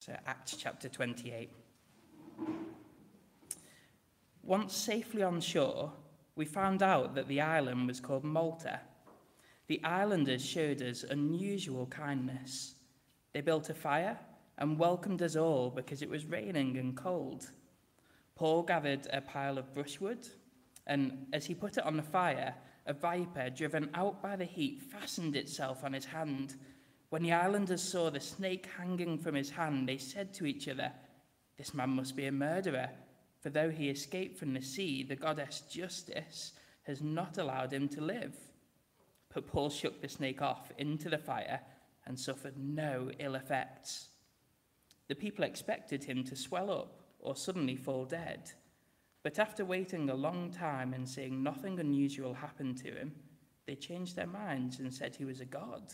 So, Acts chapter 28. Once safely on shore, we found out that the island was called Malta. The islanders showed us unusual kindness. They built a fire and welcomed us all because it was raining and cold. Paul gathered a pile of brushwood, and as he put it on the fire, a viper, driven out by the heat, fastened itself on his hand. When the islanders saw the snake hanging from his hand, they said to each other, This man must be a murderer, for though he escaped from the sea, the goddess Justice has not allowed him to live. But Paul shook the snake off into the fire and suffered no ill effects. The people expected him to swell up or suddenly fall dead. But after waiting a long time and seeing nothing unusual happen to him, they changed their minds and said he was a god.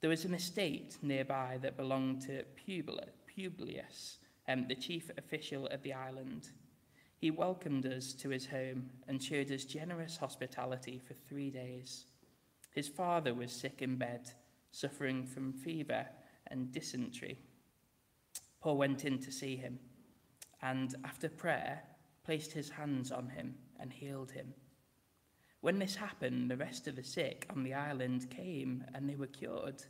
There was an estate nearby that belonged to Publius, um, the chief official of the island. He welcomed us to his home and showed us generous hospitality for three days. His father was sick in bed, suffering from fever and dysentery. Paul went in to see him and, after prayer, placed his hands on him and healed him. When this happened, the rest of the sick on the island came and they were cured.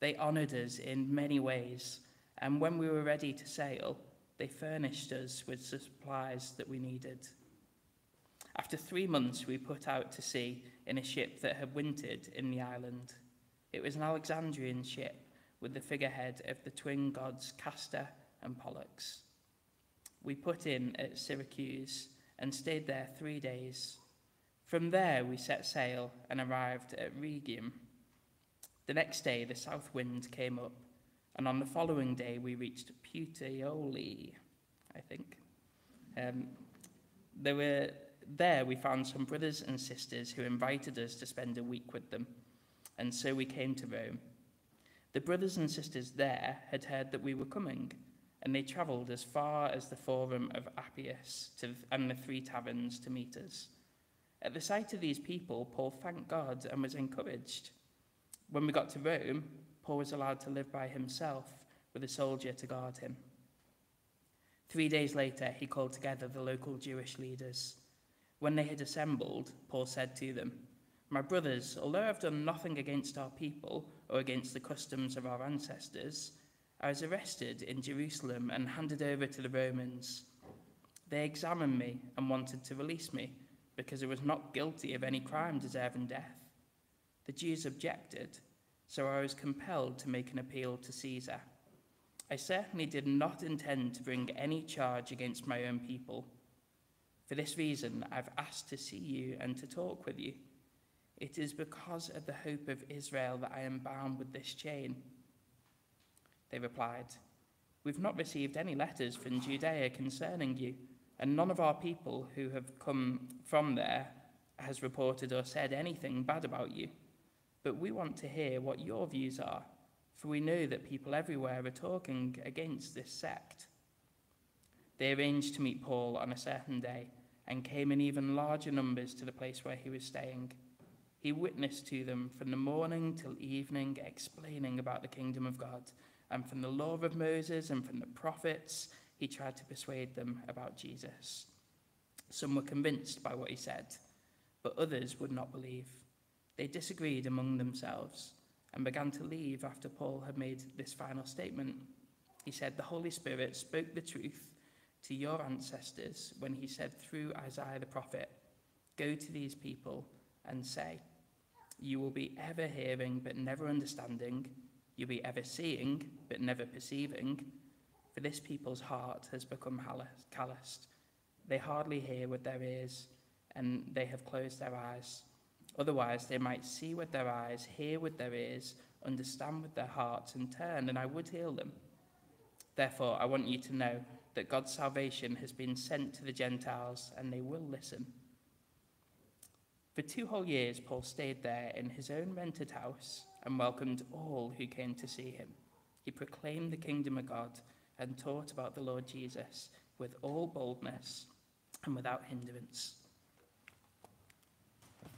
They honored us in many ways, and when we were ready to sail, they furnished us with supplies that we needed. After three months, we put out to sea in a ship that had wintered in the island. It was an Alexandrian ship with the figurehead of the twin gods Castor and Pollux. We put in at Syracuse and stayed there three days. From there, we set sail and arrived at Rhegium. The next day, the south wind came up, and on the following day, we reached Puteoli, I think. Um, there were, there, we found some brothers and sisters who invited us to spend a week with them, and so we came to Rome. The brothers and sisters there had heard that we were coming, and they travelled as far as the Forum of Appius to, and the Three Taverns to meet us. At the sight of these people, Paul thanked God and was encouraged. When we got to Rome, Paul was allowed to live by himself with a soldier to guard him. Three days later, he called together the local Jewish leaders. When they had assembled, Paul said to them, My brothers, although I've done nothing against our people or against the customs of our ancestors, I was arrested in Jerusalem and handed over to the Romans. They examined me and wanted to release me because I was not guilty of any crime deserving death. The Jews objected, so I was compelled to make an appeal to Caesar. I certainly did not intend to bring any charge against my own people. For this reason, I've asked to see you and to talk with you. It is because of the hope of Israel that I am bound with this chain. They replied, We've not received any letters from Judea concerning you, and none of our people who have come from there has reported or said anything bad about you. But we want to hear what your views are, for we know that people everywhere are talking against this sect. They arranged to meet Paul on a certain day and came in even larger numbers to the place where he was staying. He witnessed to them from the morning till evening, explaining about the kingdom of God and from the law of Moses and from the prophets, he tried to persuade them about Jesus. Some were convinced by what he said, but others would not believe. They disagreed among themselves and began to leave after Paul had made this final statement. He said, The Holy Spirit spoke the truth to your ancestors when he said through Isaiah the prophet, Go to these people and say, You will be ever hearing but never understanding You'll be ever seeing, but never perceiving, for this people's heart has become calloused. They hardly hear with their ears, and they have closed their eyes. Otherwise, they might see with their eyes, hear with their ears, understand with their hearts, and turn, and I would heal them. Therefore, I want you to know that God's salvation has been sent to the Gentiles, and they will listen. For two whole years, Paul stayed there in his own rented house and welcomed all who came to see him. He proclaimed the kingdom of God and taught about the Lord Jesus with all boldness and without hindrance.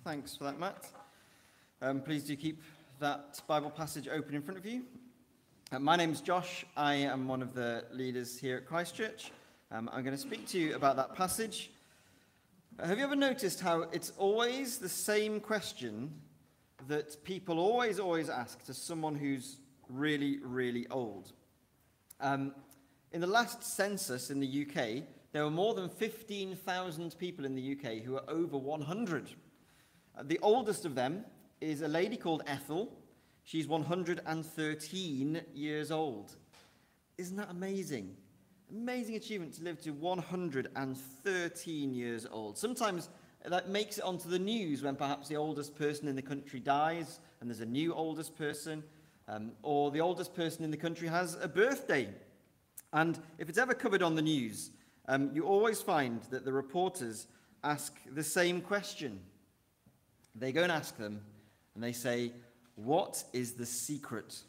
Thanks for that, Matt. Um, please do keep that Bible passage open in front of you. Uh, my name's Josh. I am one of the leaders here at Christchurch. Um, I'm going to speak to you about that passage. Uh, have you ever noticed how it's always the same question that people always, always ask to someone who's really, really old? Um, in the last census in the UK, there were more than 15,000 people in the UK who are over 100. Uh, the oldest of them is a lady called Ethel. She's 113 years old. Isn't that amazing? Amazing achievement to live to 113 years old. Sometimes that makes it onto the news when perhaps the oldest person in the country dies and there's a new oldest person, um, or the oldest person in the country has a birthday. And if it's ever covered on the news, um, you always find that the reporters ask the same question. They go and ask them, and they say, What is the secret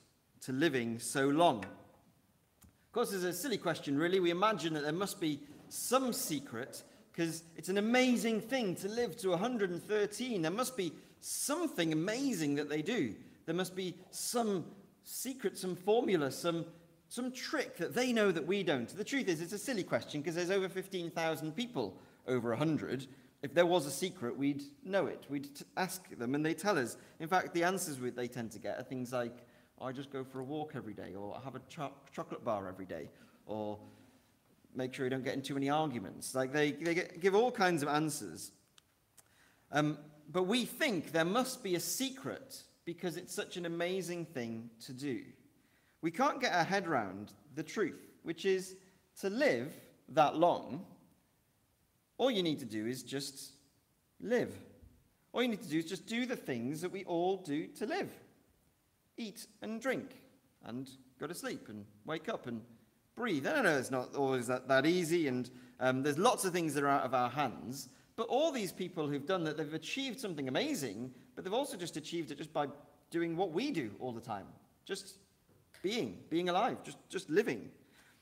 to living so long? Of course, it's a silly question, really. We imagine that there must be some secret because it's an amazing thing to live to 113. There must be something amazing that they do. There must be some secret, some formula, some, some trick that they know that we don't. The truth is, it's a silly question because there's over 15,000 people over 100. If there was a secret, we'd know it. We'd t- ask them and they tell us. In fact, the answers we, they tend to get are things like, I just go for a walk every day, or I have a cho- chocolate bar every day, or make sure you don't get into any arguments. Like they, they get, give all kinds of answers. Um, but we think there must be a secret because it's such an amazing thing to do. We can't get our head around the truth, which is to live that long all you need to do is just live. All you need to do is just do the things that we all do to live eat and drink and go to sleep and wake up and breathe. I don't know it's not always that, that easy, and um, there's lots of things that are out of our hands. But all these people who've done that, they've achieved something amazing, but they've also just achieved it just by doing what we do all the time just being, being alive, just, just living.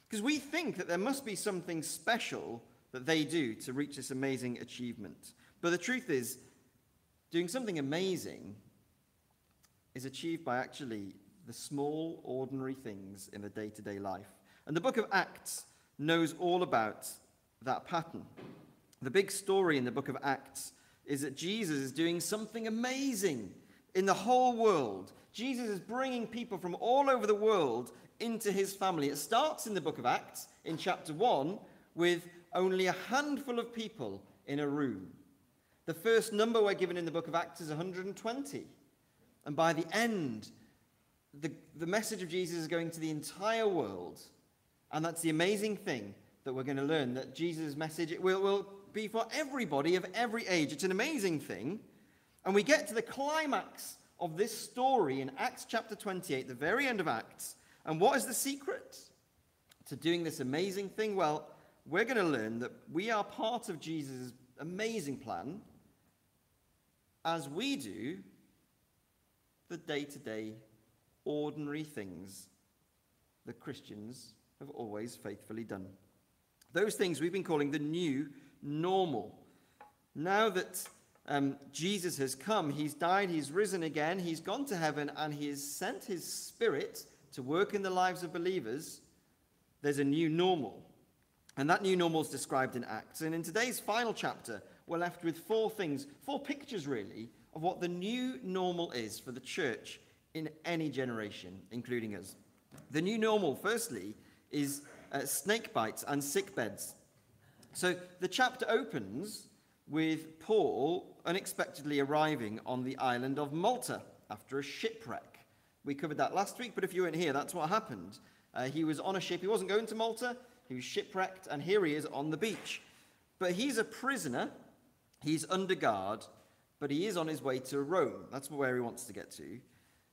Because we think that there must be something special that they do to reach this amazing achievement. But the truth is, doing something amazing is achieved by actually the small, ordinary things in the day to day life. And the book of Acts knows all about that pattern. The big story in the book of Acts is that Jesus is doing something amazing in the whole world. Jesus is bringing people from all over the world into his family. It starts in the book of Acts in chapter 1 with only a handful of people in a room. The first number we're given in the book of Acts is 120. And by the end, the, the message of Jesus is going to the entire world. And that's the amazing thing that we're going to learn that Jesus' message will, will be for everybody of every age. It's an amazing thing. And we get to the climax of this story in Acts chapter 28, the very end of Acts. And what is the secret to doing this amazing thing? Well, we're going to learn that we are part of Jesus' amazing plan as we do the day to day, ordinary things that Christians have always faithfully done. Those things we've been calling the new normal. Now that um, Jesus has come, he's died, he's risen again, he's gone to heaven, and he has sent his spirit to work in the lives of believers, there's a new normal. And that new normal is described in Acts. And in today's final chapter, we're left with four things, four pictures really, of what the new normal is for the church in any generation, including us. The new normal, firstly, is uh, snake bites and sick beds. So the chapter opens with Paul unexpectedly arriving on the island of Malta after a shipwreck. We covered that last week, but if you weren't here, that's what happened. Uh, he was on a ship. He wasn't going to Malta, he was shipwrecked, and here he is on the beach. But he's a prisoner, he's under guard, but he is on his way to Rome. That's where he wants to get to.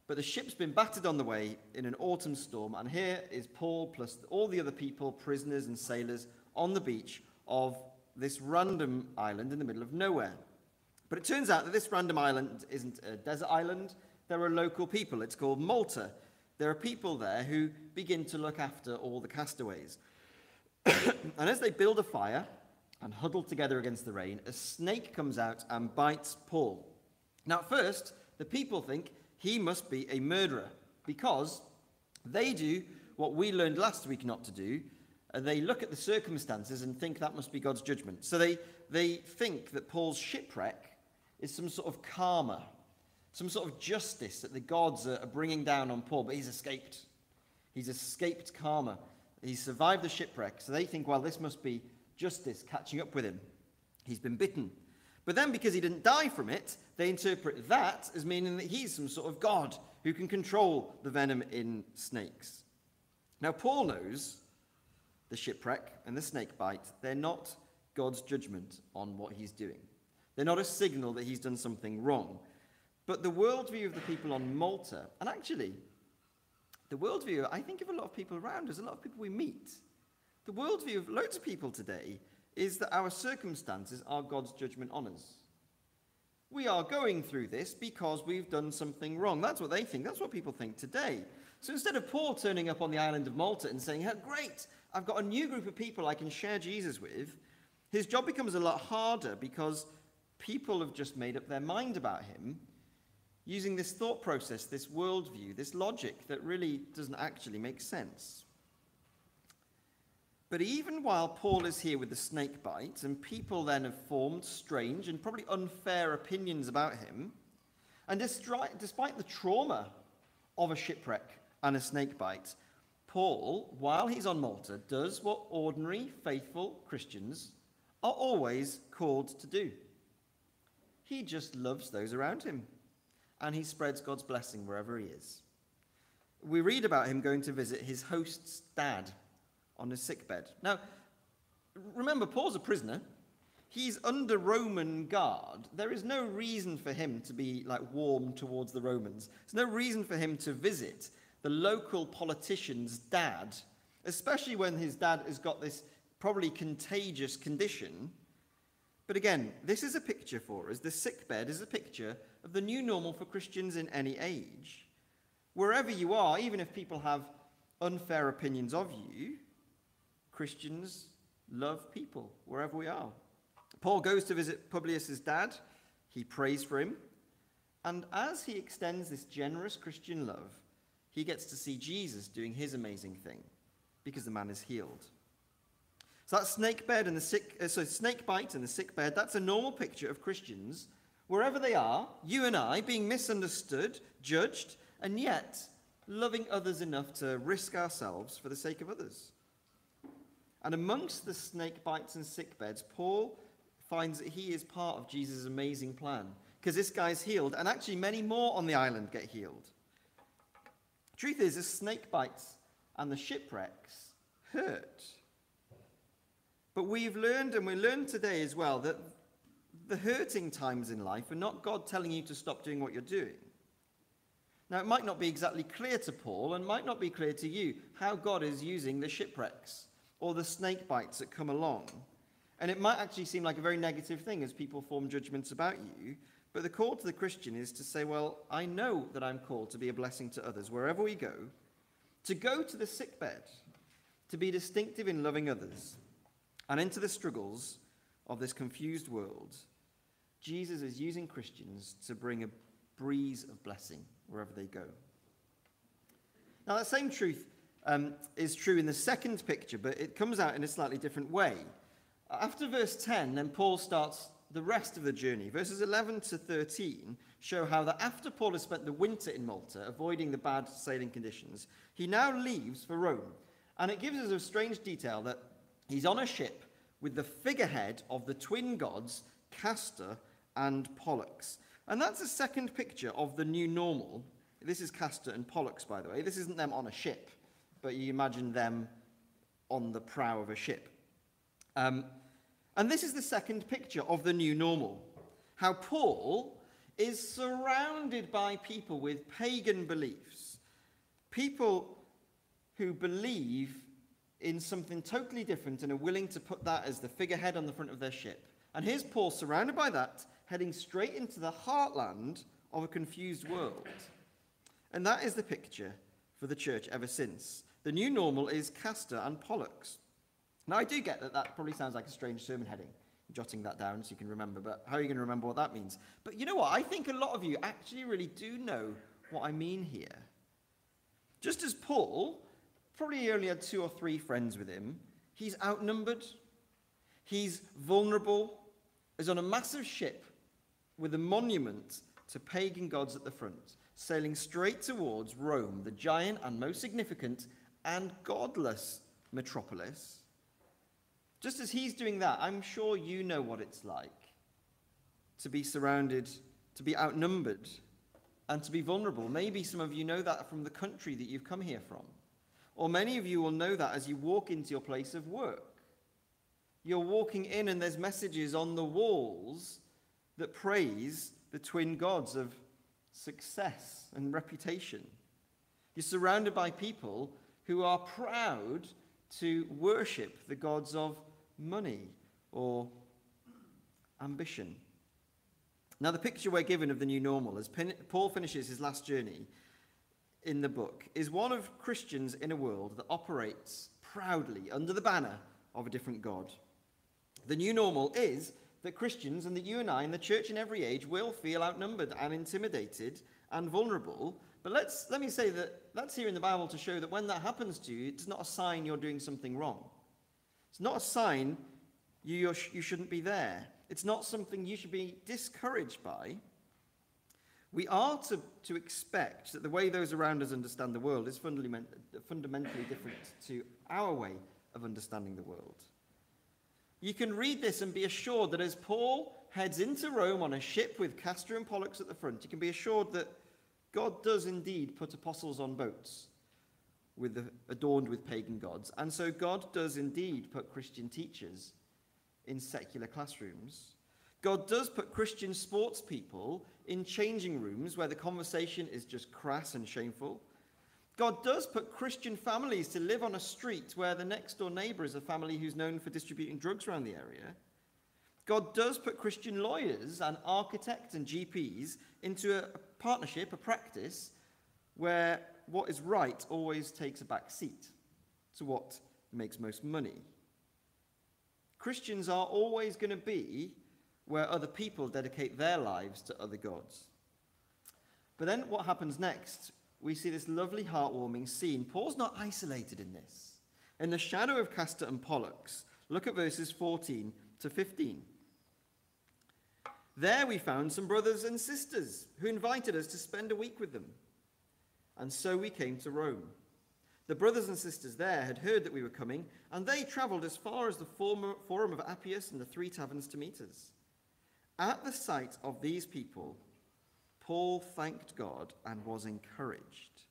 But the ship's been battered on the way in an autumn storm, and here is Paul plus all the other people, prisoners and sailors, on the beach of this random island in the middle of nowhere. But it turns out that this random island isn't a desert island, there are local people. It's called Malta. There are people there who begin to look after all the castaways. and as they build a fire and huddle together against the rain, a snake comes out and bites Paul. Now, at first, the people think he must be a murderer because They do what we learned last week not to do. They look at the circumstances and think that must be God's judgment. So they, they think that Paul's shipwreck is some sort of karma, some sort of justice that the gods are bringing down on Paul, but he's escaped. He's escaped karma. He survived the shipwreck. So they think, well, this must be justice catching up with him. He's been bitten. But then, because he didn't die from it, they interpret that as meaning that he's some sort of god who can control the venom in snakes. Now, Paul knows the shipwreck and the snake bite, they're not God's judgment on what he's doing. They're not a signal that he's done something wrong. But the worldview of the people on Malta, and actually, the worldview, I think, of a lot of people around us, a lot of people we meet, the worldview of loads of people today is that our circumstances are God's judgment on us. We are going through this because we've done something wrong. That's what they think. That's what people think today. So instead of Paul turning up on the island of Malta and saying, hey, Great, I've got a new group of people I can share Jesus with, his job becomes a lot harder because people have just made up their mind about him using this thought process, this worldview, this logic that really doesn't actually make sense. But even while Paul is here with the snake bite, and people then have formed strange and probably unfair opinions about him, and despite, the trauma of a shipwreck and a snake bite, Paul, while he's on Malta, does what ordinary, faithful Christians are always called to do. He just loves those around him, and he spreads God's blessing wherever he is. We read about him going to visit his host's dad on a sickbed. Now, remember, Paul's a prisoner. He's under Roman guard. There is no reason for him to be like warm towards the Romans. There's no reason for him to visit the local politician's dad, especially when his dad has got this probably contagious condition. But again, this is a picture for us. The sickbed is a picture of the new normal for Christians in any age. Wherever you are, even if people have unfair opinions of you, Christians love people wherever we are. Paul goes to visit Publius's dad. He prays for him. And as he extends this generous Christian love, he gets to see Jesus doing his amazing thing because the man is healed. So that snake bed and the sick, uh, so snake bite and the sick bed, that's a normal picture of Christians wherever they are, you and I, being misunderstood, judged, and yet loving others enough to risk ourselves for the sake of others. And amongst the snake bites and sick beds, Paul finds that he is part of Jesus' amazing plan. Because this guy's healed, and actually many more on the island get healed. Truth is, the snake bites and the shipwrecks hurt. But we've learned, and we learned today as well, that the hurting times in life are not God telling you to stop doing what you're doing. Now, it might not be exactly clear to Paul, and might not be clear to you, how God is using the shipwrecks or the snake bites that come along. And it might actually seem like a very negative thing as people form judgments about you. But the call to the Christian is to say, well, I know that I'm called to be a blessing to others wherever we go, to go to the sickbed, to be distinctive in loving others, and into the struggles of this confused world. Jesus is using Christians to bring a breeze of blessing wherever they go. Now, that same truth um, is true in the second picture, but it comes out in a slightly different way. After verse 10, then Paul starts the rest of the journey. Verses 11 to 13 show how that after Paul has spent the winter in Malta, avoiding the bad sailing conditions, he now leaves for Rome. And it gives us a strange detail that he's on a ship with the figurehead of the twin gods, Castor and Pollux. And that's a second picture of the new normal. This is Castor and Pollux, by the way. This isn't them on a ship but you imagine them on the prow of a ship. Um, and this is the second picture of the new normal. How Paul is surrounded by people with pagan beliefs, people who believe in something totally different and are willing to put that as the figurehead on the front of their ship. And here's Paul surrounded by that, heading straight into the heartland of a confused world. And that is the picture for the church ever since. The new normal is Castor and Pollux. Now, I do get that that probably sounds like a strange sermon heading, jotting that down so you can remember, but how are you going to remember what that means? But you know what? I think a lot of you actually really do know what I mean here. Just as Paul probably only had two or three friends with him, he's outnumbered, he's vulnerable, is on a massive ship with a monument to pagan gods at the front, sailing straight towards Rome, the giant and most significant and godless metropolis. Just as he's doing that, I'm sure you know what it's like to be surrounded, to be outnumbered, and to be vulnerable. Maybe some of you know that from the country that you've come here from. Or many of you will know that as you walk into your place of work. You're walking in, and there's messages on the walls that praise the twin gods of success and reputation. You're surrounded by people who are proud to worship the gods of money or ambition. Now, the picture we're given of the new normal, as Paul finishes his last journey in the book, is one of Christians in a world that operates proudly under the banner of a different God. The new normal is that Christians and that you and I and the church in every age will feel outnumbered and intimidated and vulnerable. But let's, let me say that that's here in the Bible to show that when that happens to you, it's not a sign you're doing something wrong. It's not a sign you, you shouldn't be there. It's not something you should be discouraged by. We are to, to expect that the way those around us understand the world is fundament, fundamentally different to our way of understanding the world. You can read this and be assured that as Paul heads into Rome on a ship with Castor and Pollux at the front, you can be assured that God does indeed put apostles on boats with the, adorned with pagan gods. And so God does indeed put Christian teachers in secular classrooms. God does put Christian sports people in changing rooms where the conversation is just crass and shameful. God does put Christian families to live on a street where the next door neighbor is a family who's known for distributing drugs around the area. God does put Christian lawyers and architects and GPs into a, partnership, a practice, where what is right always takes a back seat to what makes most money. Christians are always going to be where other people dedicate their lives to other gods. But then what happens next we see this lovely, heartwarming scene. Paul's not isolated in this. In the shadow of Castor and Pollux, look at verses 14 to 15. There we found some brothers and sisters who invited us to spend a week with them. And so we came to Rome. The brothers and sisters there had heard that we were coming, and they travelled as far as the Forum of Appius and the Three Taverns to meet us. At the sight of these people, Paul thanked God and was encouraged.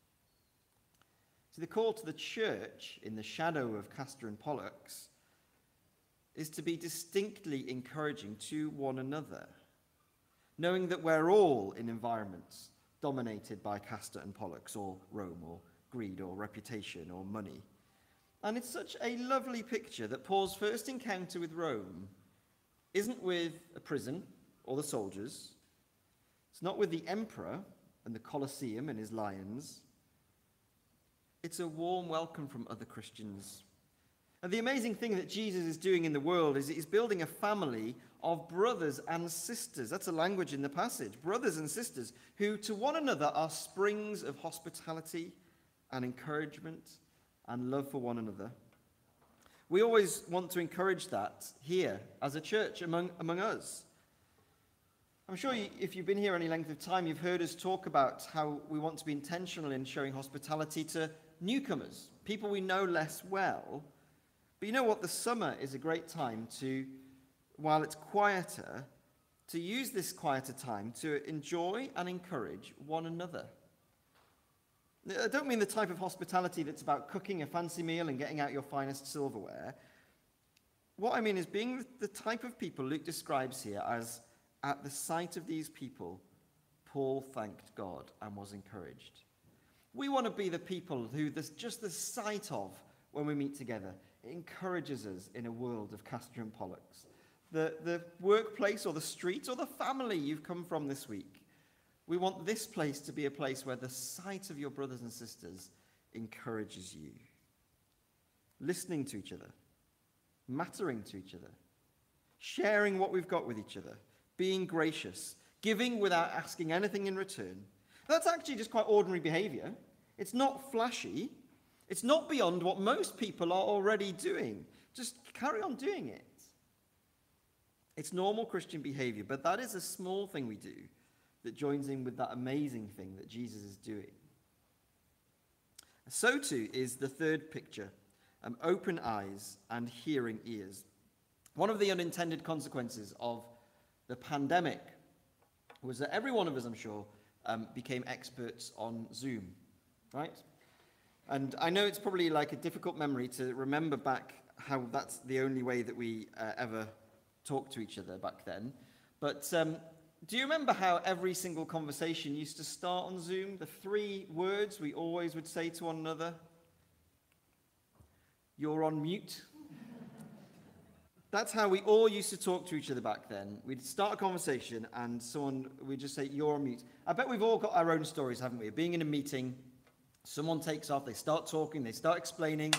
So, the call to the church in the shadow of Castor and Pollux is to be distinctly encouraging to one another, knowing that we're all in environments dominated by Castor and Pollux, or Rome, or greed, or reputation, or money. And it's such a lovely picture that Paul's first encounter with Rome isn't with a prison or the soldiers, it's not with the emperor and the Colosseum and his lions. It's a warm welcome from other Christians. And the amazing thing that Jesus is doing in the world is he's building a family of brothers and sisters. That's a language in the passage. Brothers and sisters who to one another are springs of hospitality and encouragement and love for one another. We always want to encourage that here as a church among, among us. I'm sure you, if you've been here any length of time, you've heard us talk about how we want to be intentional in showing hospitality to newcomers, people we know less well. But you know what? The summer is a great time to, while it's quieter, to use this quieter time to enjoy and encourage one another. I don't mean the type of hospitality that's about cooking a fancy meal and getting out your finest silverware. What I mean is being the type of people Luke describes here as at the sight of these people, Paul thanked God and was encouraged. We want to be the people who this, just the sight of when we meet together encourages us in a world of Castor and Pollux. The, the workplace or the street or the family you've come from this week. We want this place to be a place where the sight of your brothers and sisters encourages you. Listening to each other, mattering to each other, sharing what we've got with each other, being gracious, giving without asking anything in return. That's actually just quite ordinary behavior. It's not flashy. It's not beyond what most people are already doing. Just carry on doing it. It's normal Christian behavior, but that is a small thing we do that joins in with that amazing thing that Jesus is doing. So too is the third picture um, open eyes and hearing ears. One of the unintended consequences of the pandemic was that every one of us, I'm sure, um, became experts on Zoom, right? And I know it's probably like a difficult memory to remember back how that's the only way that we uh, ever talked to each other back then. But um, do you remember how every single conversation used to start on Zoom? The three words we always would say to one another You're on mute. That's how we all used to talk to each other back then. We'd start a conversation and someone would just say, You're on mute. I bet we've all got our own stories, haven't we? Being in a meeting, someone takes off, they start talking, they start explaining,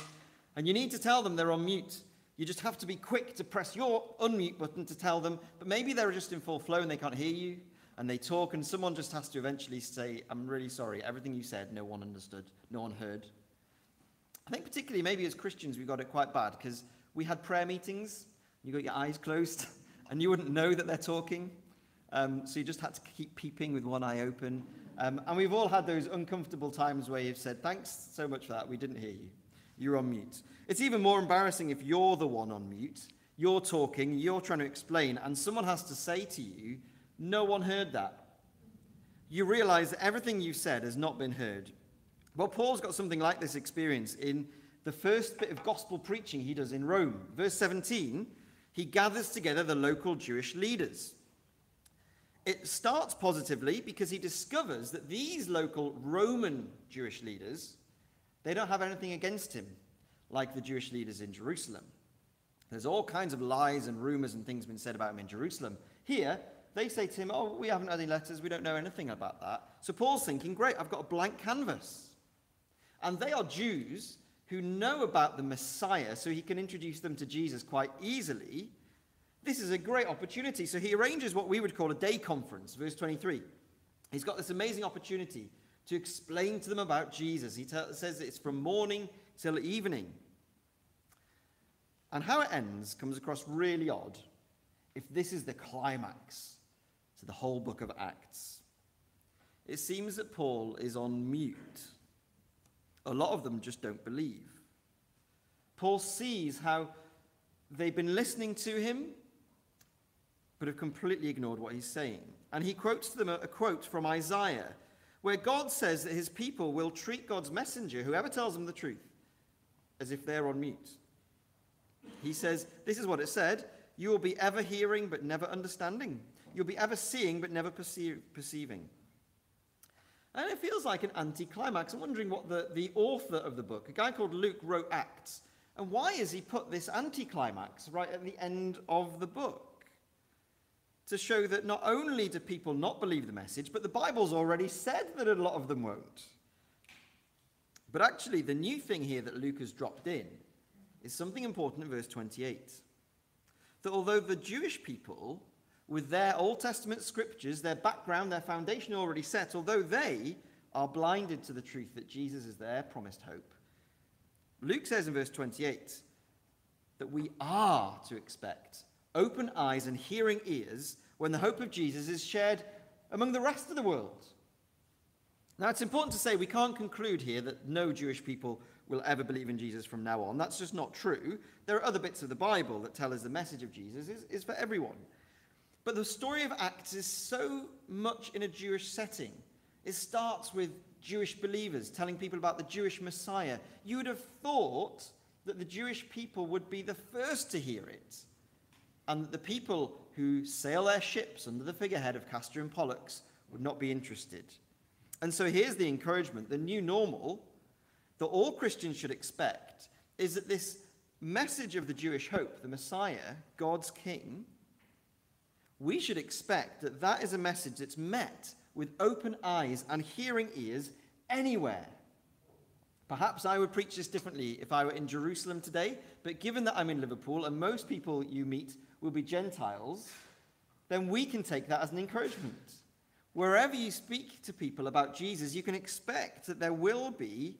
and you need to tell them they're on mute. You just have to be quick to press your unmute button to tell them, but maybe they're just in full flow and they can't hear you, and they talk, and someone just has to eventually say, I'm really sorry, everything you said, no one understood, no one heard. I think, particularly maybe as Christians, we got it quite bad because we had prayer meetings, you got your eyes closed, and you wouldn't know that they're talking. Um, so you just had to keep peeping with one eye open. Um, and we've all had those uncomfortable times where you've said, Thanks so much for that, we didn't hear you. You're on mute. It's even more embarrassing if you're the one on mute, you're talking, you're trying to explain, and someone has to say to you, No one heard that. You realize that everything you've said has not been heard. Well, Paul's got something like this experience in the first bit of gospel preaching he does in Rome. Verse 17, he gathers together the local Jewish leaders. It starts positively because he discovers that these local Roman Jewish leaders, they don't have anything against him like the Jewish leaders in Jerusalem. There's all kinds of lies and rumors and things been said about him in Jerusalem. Here, they say to him, Oh, we haven't had any letters, we don't know anything about that. So Paul's thinking, Great, I've got a blank canvas. And they are Jews who know about the Messiah, so he can introduce them to Jesus quite easily. This is a great opportunity. So he arranges what we would call a day conference, verse 23. He's got this amazing opportunity to explain to them about Jesus. He says it's from morning till evening. And how it ends comes across really odd if this is the climax to the whole book of Acts. It seems that Paul is on mute. A lot of them just don't believe. Paul sees how they've been listening to him, but have completely ignored what he's saying. And he quotes to them a, a quote from Isaiah, where God says that his people will treat God's messenger, whoever tells them the truth, as if they're on mute. He says, This is what it said You will be ever hearing, but never understanding. You'll be ever seeing, but never perceiving. And it feels like an anticlimax. I'm wondering what the, the author of the book, a guy called Luke, wrote Acts. And why has he put this anticlimax right at the end of the book? To show that not only do people not believe the message, but the Bible's already said that a lot of them won't. But actually, the new thing here that Luke has dropped in is something important in verse 28. That although the Jewish people, with their Old Testament scriptures, their background, their foundation already set, although they are blinded to the truth that Jesus is their promised hope, Luke says in verse 28 that we are to expect open eyes and hearing ears when the hope of Jesus is shared among the rest of the world. Now, it's important to say we can't conclude here that no Jewish people will ever believe in Jesus from now on. That's just not true. There are other bits of the Bible that tell us the message of Jesus is, is for everyone. But the story of Acts is so much in a Jewish setting. It starts with Jewish believers telling people about the Jewish Messiah. You would have thought that the Jewish people would be the first to hear it, and that the people who sail their ships under the figurehead of Castor and Pollux would not be interested. And so here's the encouragement the new normal that all Christians should expect is that this message of the Jewish hope, the Messiah, God's King, we should expect that that is a message that's met with open eyes and hearing ears anywhere. Perhaps I would preach this differently if I were in Jerusalem today, but given that I'm in Liverpool and most people you meet will be Gentiles, then we can take that as an encouragement. Wherever you speak to people about Jesus, you can expect that there will be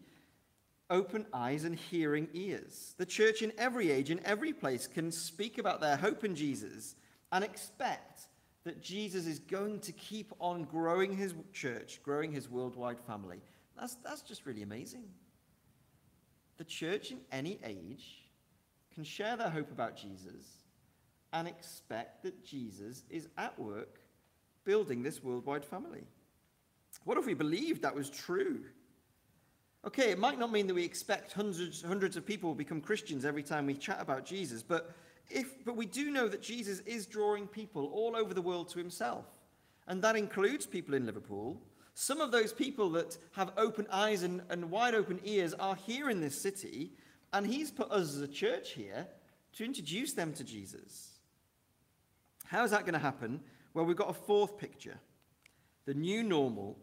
open eyes and hearing ears. The church in every age, in every place, can speak about their hope in Jesus and expect that Jesus is going to keep on growing his church, growing his worldwide family. That's, that's just really amazing. The church in any age can share their hope about Jesus and expect that Jesus is at work building this worldwide family. What if we believed that was true? Okay, it might not mean that we expect hundreds, hundreds of people will become Christians every time we chat about Jesus, but, if, but we do know that Jesus is drawing people all over the world to himself. And that includes people in Liverpool. Some of those people that have open eyes and, and wide open ears are here in this city, and he's put us as a church here to introduce them to Jesus. How is that going to happen? Well, we've got a fourth picture. The new normal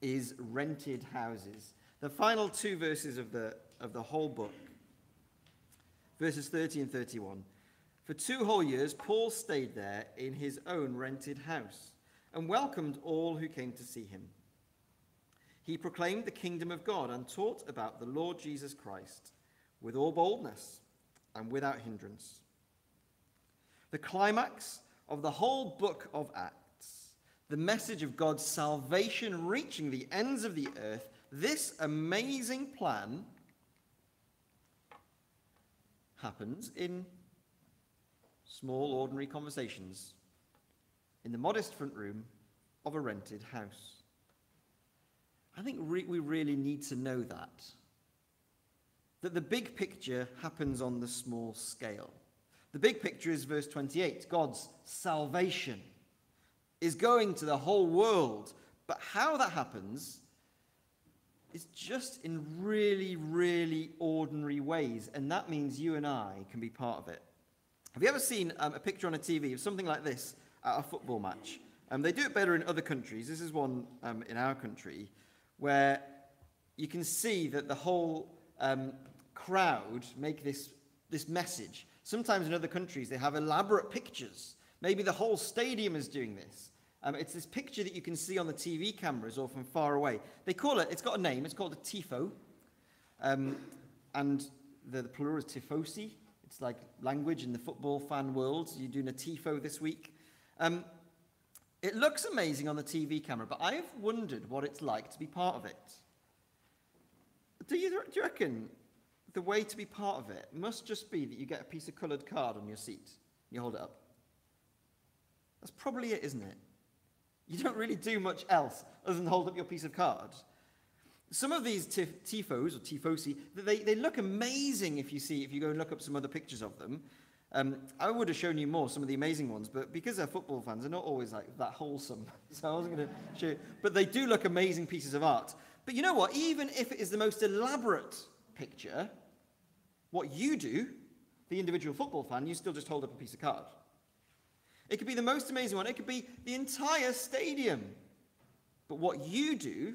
is rented houses. The final two verses of the, of the whole book, verses 30 and 31. For two whole years, Paul stayed there in his own rented house and welcomed all who came to see him. He proclaimed the kingdom of God and taught about the Lord Jesus Christ with all boldness and without hindrance. The climax of the whole book of Acts, the message of God's salvation reaching the ends of the earth, this amazing plan happens in small, ordinary conversations in the modest front room of a rented house. I think re- we really need to know that. That the big picture happens on the small scale. The big picture is verse 28 God's salvation is going to the whole world. But how that happens is just in really, really ordinary ways. And that means you and I can be part of it. Have you ever seen um, a picture on a TV of something like this at a football match? Um, they do it better in other countries. This is one um, in our country where you can see that the whole um, crowd make this, this message. Sometimes in other countries, they have elaborate pictures. Maybe the whole stadium is doing this. Um, it's this picture that you can see on the TV cameras or from far away. They call it, it's got a name, it's called a tifo. Um, and the, the, plural is tifosi. It's like language in the football fan world. You're doing a tifo this week. Um, it looks amazing on the TV camera, but I've wondered what it's like to be part of it. Do you, do you reckon the way to be part of it must just be that you get a piece of coloured card on your seat, you hold it up? That's probably it, isn't it? You don't really do much else other than hold up your piece of card. Some of these tif- tifos or tifosi, they, they look amazing if you see, if you go and look up some other pictures of them. Um, I would have shown you more, some of the amazing ones, but because they're football fans, they're not always like that wholesome. So I wasn't going to show you. But they do look amazing pieces of art. But you know what? Even if it is the most elaborate picture, what you do, the individual football fan, you still just hold up a piece of card. It could be the most amazing one. It could be the entire stadium. But what you do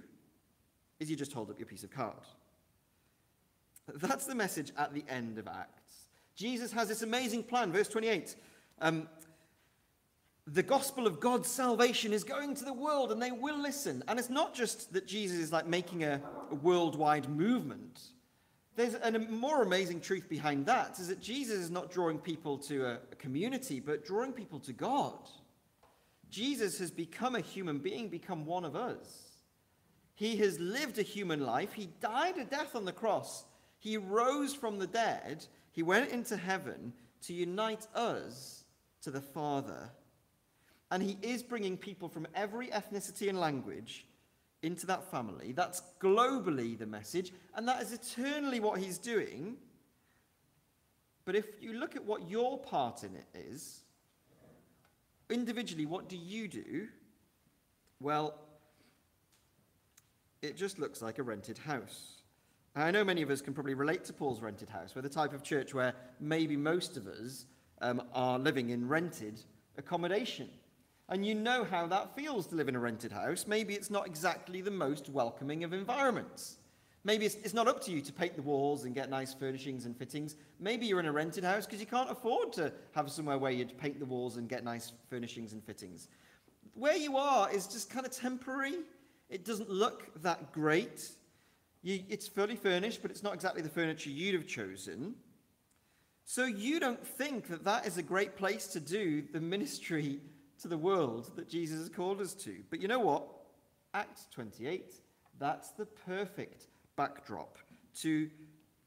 is you just hold up your piece of card. That's the message at the end of Acts. Jesus has this amazing plan. Verse 28. Um, the gospel of God's salvation is going to the world and they will listen. And it's not just that Jesus is like making a, a worldwide movement. There's a more amazing truth behind that is that Jesus is not drawing people to a, a community, but drawing people to God. Jesus has become a human being, become one of us. He has lived a human life. He died a death on the cross. He rose from the dead. He went into heaven to unite us to the Father. And he is bringing people from every ethnicity and language into that family. That's globally the message, and that is eternally what he's doing. But if you look at what your part in it is, individually, what do you do? Well, it just looks like a rented house. I know many of us can probably relate to Paul's rented house. We're the type of church where maybe most of us um, are living in rented accommodation. And you know how that feels to live in a rented house. Maybe it's not exactly the most welcoming of environments. Maybe it's, it's not up to you to paint the walls and get nice furnishings and fittings. Maybe you're in a rented house because you can't afford to have somewhere where you'd paint the walls and get nice furnishings and fittings. where you are is just kind of temporary. It doesn't look that great. You, it's fully furnished, but it's not exactly the furniture you'd have chosen. So you don't think that that is a great place to do the ministry to the world that Jesus has called us to. But you know what? Acts 28, that's the perfect backdrop to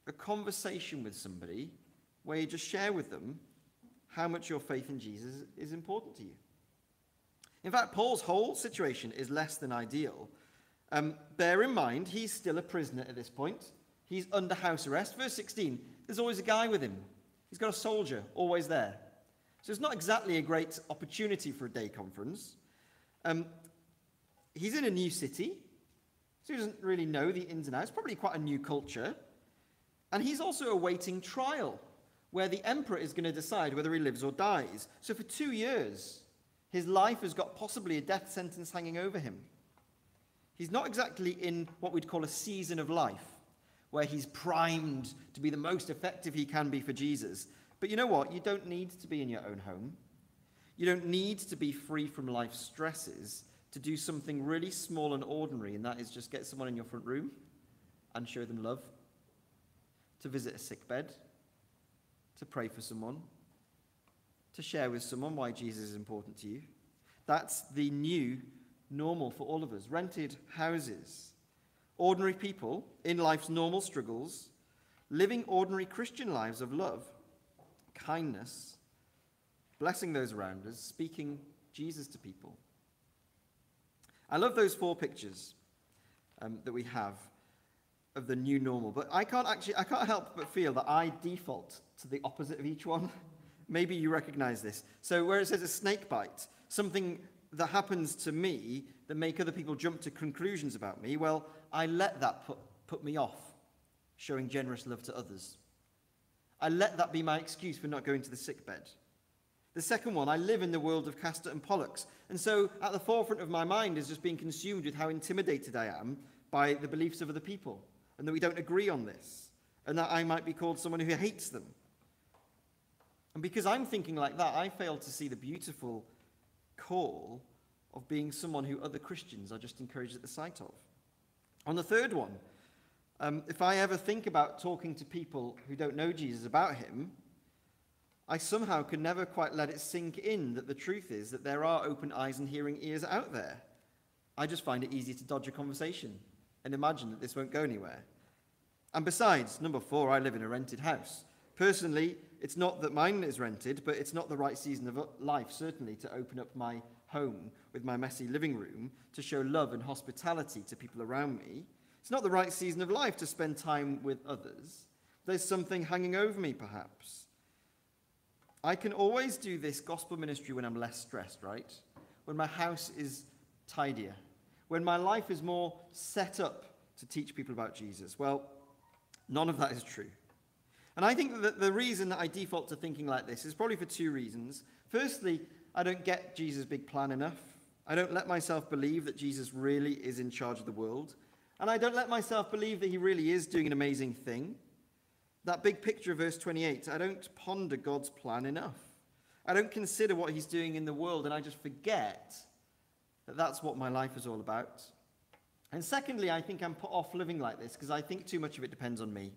a conversation with somebody where you just share with them how much your faith in Jesus is important to you. In fact, Paul's whole situation is less than ideal. Um, bear in mind, he's still a prisoner at this point. He's under house arrest. Verse 16, there's always a guy with him. He's got a soldier always there. So it's not exactly a great opportunity for a day conference. Um, he's in a new city, so he doesn't really know the ins and outs, probably quite a new culture. And he's also awaiting trial, where the emperor is going to decide whether he lives or dies. So for two years, his life has got possibly a death sentence hanging over him. He's not exactly in what we'd call a season of life, where he's primed to be the most effective he can be for Jesus. But you know what? You don't need to be in your own home. You don't need to be free from life stresses to do something really small and ordinary, and that is just get someone in your front room and show them love, to visit a sick bed, to pray for someone, to share with someone why Jesus is important to you. That's the new normal for all of us. Rented houses, ordinary people in life's normal struggles, living ordinary Christian lives of love, kindness, blessing those around us, speaking Jesus to people. I love those four pictures um, that we have of the new normal, but I can't actually, I can't help but feel that I default to the opposite of each one. Maybe you recognize this. So, where it says a snake bite, something that happens to me that make other people jump to conclusions about me, well, I let that put, put me off showing generous love to others. I let that be my excuse for not going to the sick bed. The second one, I live in the world of Castor and Pollux. And so at the forefront of my mind is just being consumed with how intimidated I am by the beliefs of other people and that we don't agree on this and that I might be called someone who hates them. And because I'm thinking like that, I fail to see the beautiful call of being someone who other Christians are just encouraged at the sight of. On the third one, um, if I ever think about talking to people who don't know Jesus about him, I somehow can never quite let it sink in that the truth is that there are open eyes and hearing ears out there. I just find it easy to dodge a conversation and imagine that this won't go anywhere. And besides, number four, I live in a rented house. Personally, it's not that mine is rented, but it's not the right season of life, certainly, to open up my home with my messy living room to show love and hospitality to people around me. It's not the right season of life to spend time with others. There's something hanging over me, perhaps. I can always do this gospel ministry when I'm less stressed, right? When my house is tidier, when my life is more set up to teach people about Jesus. Well, none of that is true. And I think that the reason that I default to thinking like this is probably for two reasons. Firstly, I don't get Jesus' big plan enough. I don't let myself believe that Jesus really is in charge of the world. And I don't let myself believe that he really is doing an amazing thing. That big picture of verse 28, I don't ponder God's plan enough. I don't consider what he's doing in the world, and I just forget that that's what my life is all about. And secondly, I think I'm put off living like this because I think too much of it depends on me.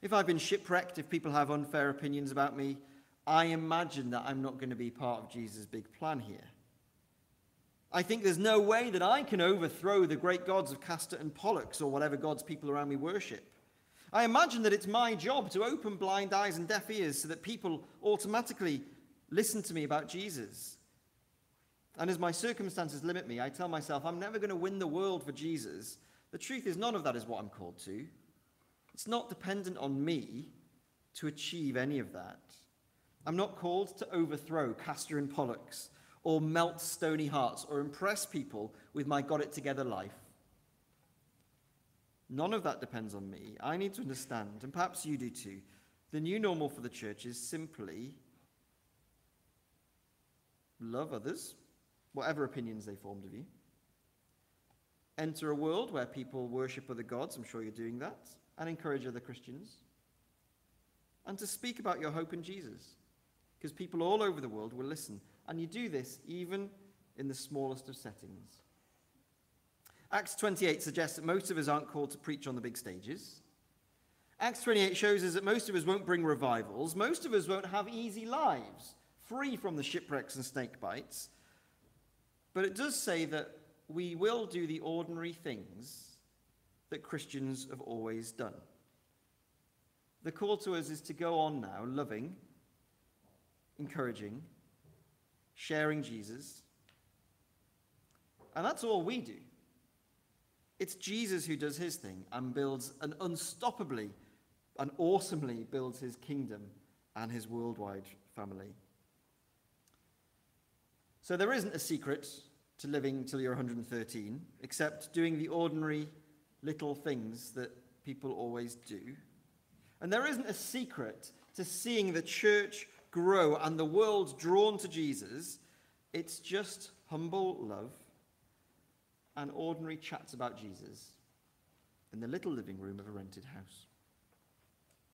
If I've been shipwrecked, if people have unfair opinions about me, I imagine that I'm not going to be part of Jesus' big plan here. I think there's no way that I can overthrow the great gods of Castor and Pollux or whatever gods people around me worship. I imagine that it's my job to open blind eyes and deaf ears so that people automatically listen to me about Jesus. And as my circumstances limit me, I tell myself I'm never going to win the world for Jesus. The truth is, none of that is what I'm called to. It's not dependent on me to achieve any of that. I'm not called to overthrow Castor and Pollux or melt stony hearts or impress people with my got it together life. None of that depends on me. I need to understand, and perhaps you do too, the new normal for the church is simply love others, whatever opinions they formed of you. Enter a world where people worship other gods, I'm sure you're doing that, and encourage other Christians. And to speak about your hope in Jesus, because people all over the world will listen. And you do this even in the smallest of settings. Acts 28 suggests that most of us aren't called to preach on the big stages. Acts 28 shows us that most of us won't bring revivals. Most of us won't have easy lives, free from the shipwrecks and snake bites. But it does say that we will do the ordinary things that Christians have always done. The call to us is to go on now, loving, encouraging, sharing Jesus. And that's all we do. It's Jesus who does his thing and builds an unstoppably and awesomely builds his kingdom and his worldwide family. So there isn't a secret to living till you're 113, except doing the ordinary little things that people always do. And there isn't a secret to seeing the church grow and the world drawn to Jesus. It's just humble love and ordinary chats about Jesus in the little living room of a rented house.